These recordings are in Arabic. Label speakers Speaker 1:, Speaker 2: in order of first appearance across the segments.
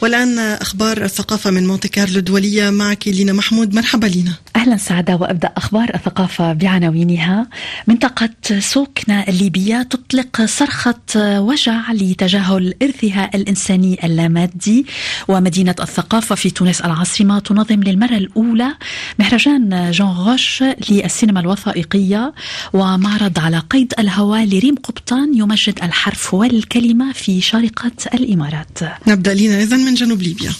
Speaker 1: والآن أخبار الثقافة من مونتي كارلو الدولية معك لينا محمود. مرحبا لينا.
Speaker 2: أهلا سعادة وأبدأ أخبار الثقافة بعناوينها. منطقة سوكنا الليبية تطلق صرخة وجع لتجاهل إرثها الإنساني اللامادي. ومدينة الثقافة في تونس العاصمة تنظم للمرة الأولى مهرجان جون غوش للسينما الوثائقية. ومعرض على قيد الهواء لريم قبطان يمجد الحرف والكلمة في شارقة الإمارات.
Speaker 1: نبدأ لينا. إذن من جنوب ليبيا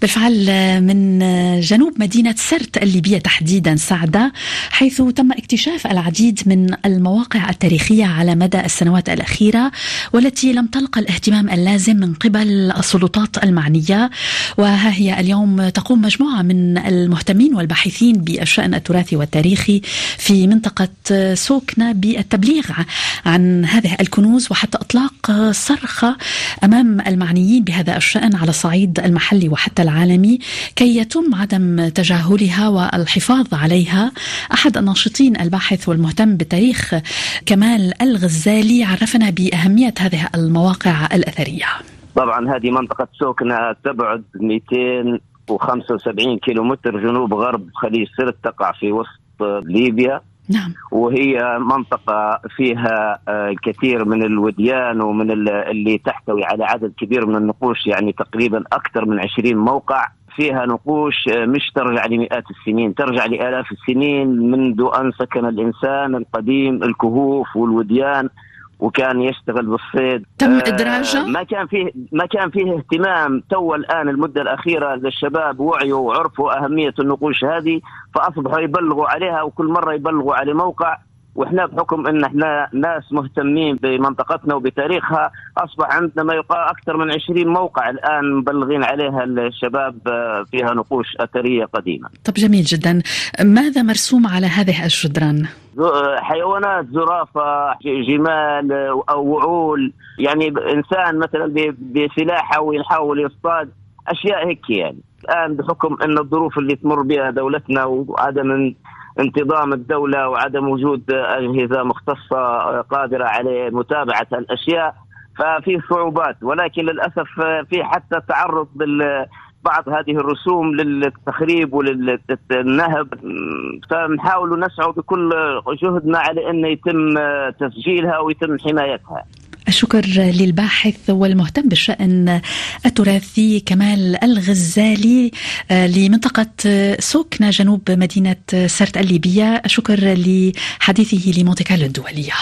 Speaker 2: بالفعل من جنوب مدينة سرت الليبية تحديدا سعدة حيث تم اكتشاف العديد من المواقع التاريخية على مدى السنوات الأخيرة والتي لم تلقى الاهتمام اللازم من قبل السلطات المعنية. وها هي اليوم تقوم مجموعة من المهتمين والباحثين بالشأن التراثي والتاريخي في منطقة سوكنا بالتبليغ عن هذه الكنوز وحتى إطلاق صرخة أمام المعنيين بهذا الشأن على الصعيد المحلي وحتى العالمي كي يتم عدم تجاهلها والحفاظ عليها. أحد الناشطين الباحث والمهتم بالتاريخ كمال الغزالي عرفنا بأهمية هذه المواقع الأثرية.
Speaker 3: طبعا هذه منطقة سوكنا تبعد 275 كيلومتر جنوب غرب خليج سرت تقع في وسط ليبيا.
Speaker 2: نعم.
Speaker 3: وهي منطقة فيها الكثير من الوديان ومن اللي تحتوي على عدد كبير من النقوش يعني تقريبا أكثر من 20 موقع فيها نقوش مش ترجع لمئات السنين ترجع لآلاف السنين منذ أن سكن الإنسان القديم الكهوف والوديان. وكان يشتغل بالصيد.
Speaker 2: تم إدراجه؟
Speaker 3: ما كان فيه ما كان فيه اهتمام تو الآن المدة الأخيرة للشباب وعيوا وعرفوا اهميه النقوش هذه فأصبحوا يبلغوا عليها وكل مرة يبلغوا على موقع وإحنا بحكم إن إحنا ناس مهتمين بمنطقتنا وبتاريخها أصبح عندنا ما يقال أكثر من 20 موقع الآن مبلغين عليها الشباب فيها نقوش أثرية قديمة.
Speaker 2: طب جميل جدا، ماذا مرسوم على هذه الجدران؟
Speaker 3: حيوانات زرافة جمال أو وعول يعني إنسان مثلا بسلاحه ويحاول يصطاد أشياء هيك يعني الآن بحكم إن الظروف اللي تمر بها دولتنا وعدم انتظام الدولة وعدم وجود أجهزة مختصة قادرة على متابعة الأشياء ففي صعوبات. ولكن للأسف في حتى تعرض بعض هذه الرسوم للتخريب وللنهب. فنحاول نسعى بكل جهدنا على أن يتم تسجيلها ويتم حمايتها.
Speaker 2: الشكر للباحث والمهتم بالشأن التراثي كمال الغزالي لمنطقة سوكنا جنوب مدينة سرت الليبية. الشكر لحديثه لمونتي كارلو الدولية.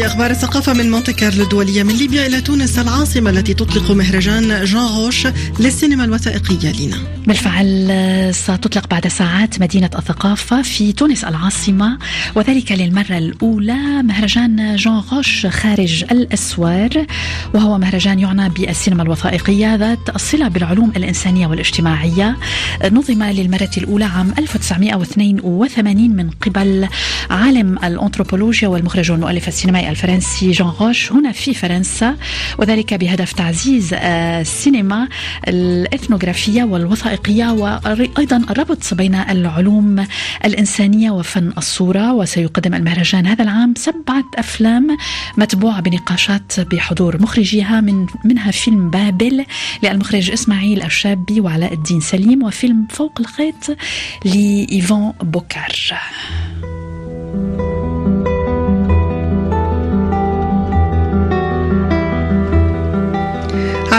Speaker 1: في أخبار الثقافة من مونتي كارلو الدولية من ليبيا إلى تونس العاصمة التي تطلق مهرجان جان غوش للسينما الوثائقية لنا.
Speaker 2: بالفعل ستطلق بعد ساعات مدينة الثقافة في تونس العاصمة وذلك للمرة الأولى مهرجان جان غوش خارج الأسوار وهو مهرجان يعنى بالسينما الوثائقية ذات الصلة بالعلوم الإنسانية والاجتماعية نظم للمرة الأولى عام 1982 من قبل عالم الأنثروبولوجيا والمخرج والمؤلف السينمائي الفرنسي جان غوش هنا في فرنسا وذلك بهدف تعزيز السينما الإثنوغرافية والوثائقية وأيضا الربط بين العلوم الإنسانية وفن الصورة وسيقدم المهرجان هذا العام سبعة أفلام متبوعة بنقاشات بحضور مخرجيها من منها فيلم بابل للمخرج إسماعيل الشابي وعلاء الدين سليم وفيلم فوق الخيط لإيفان بوكار.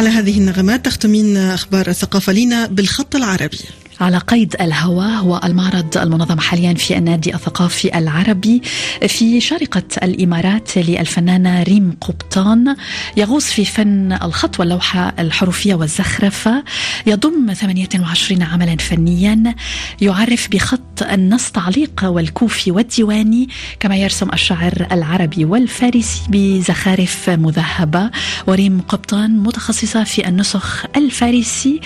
Speaker 1: على هذه النغمات تختمين أخبار الثقافة لنا بالخط العربي.
Speaker 2: على قيد الهواء هو المعرض المنظم حاليا في النادي الثقافي العربي في شارقة الإمارات للفنانة ريم قبطان. يغوص في فن الخط واللوحة الحروفية والزخرفة. يضم 28 عملا فنيا. يعرف بخط النص تعليق والكوفي والديواني كما يرسم الشعر العربي والفارسي بزخارف مذهبة. وريم قبطان متخصصة في النسخ الفارسي.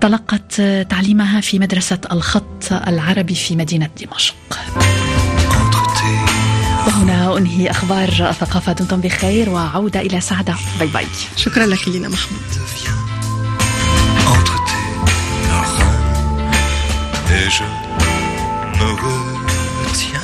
Speaker 2: تلقت تعليمها في مدرسة الخط العربي في مدينة دمشق. وهنا أنهي أخبار ثقافة دمتم بخير وعودة إلى سعدة باي باي.
Speaker 1: شكرا لك لينا محمود.
Speaker 4: Et je me retiens.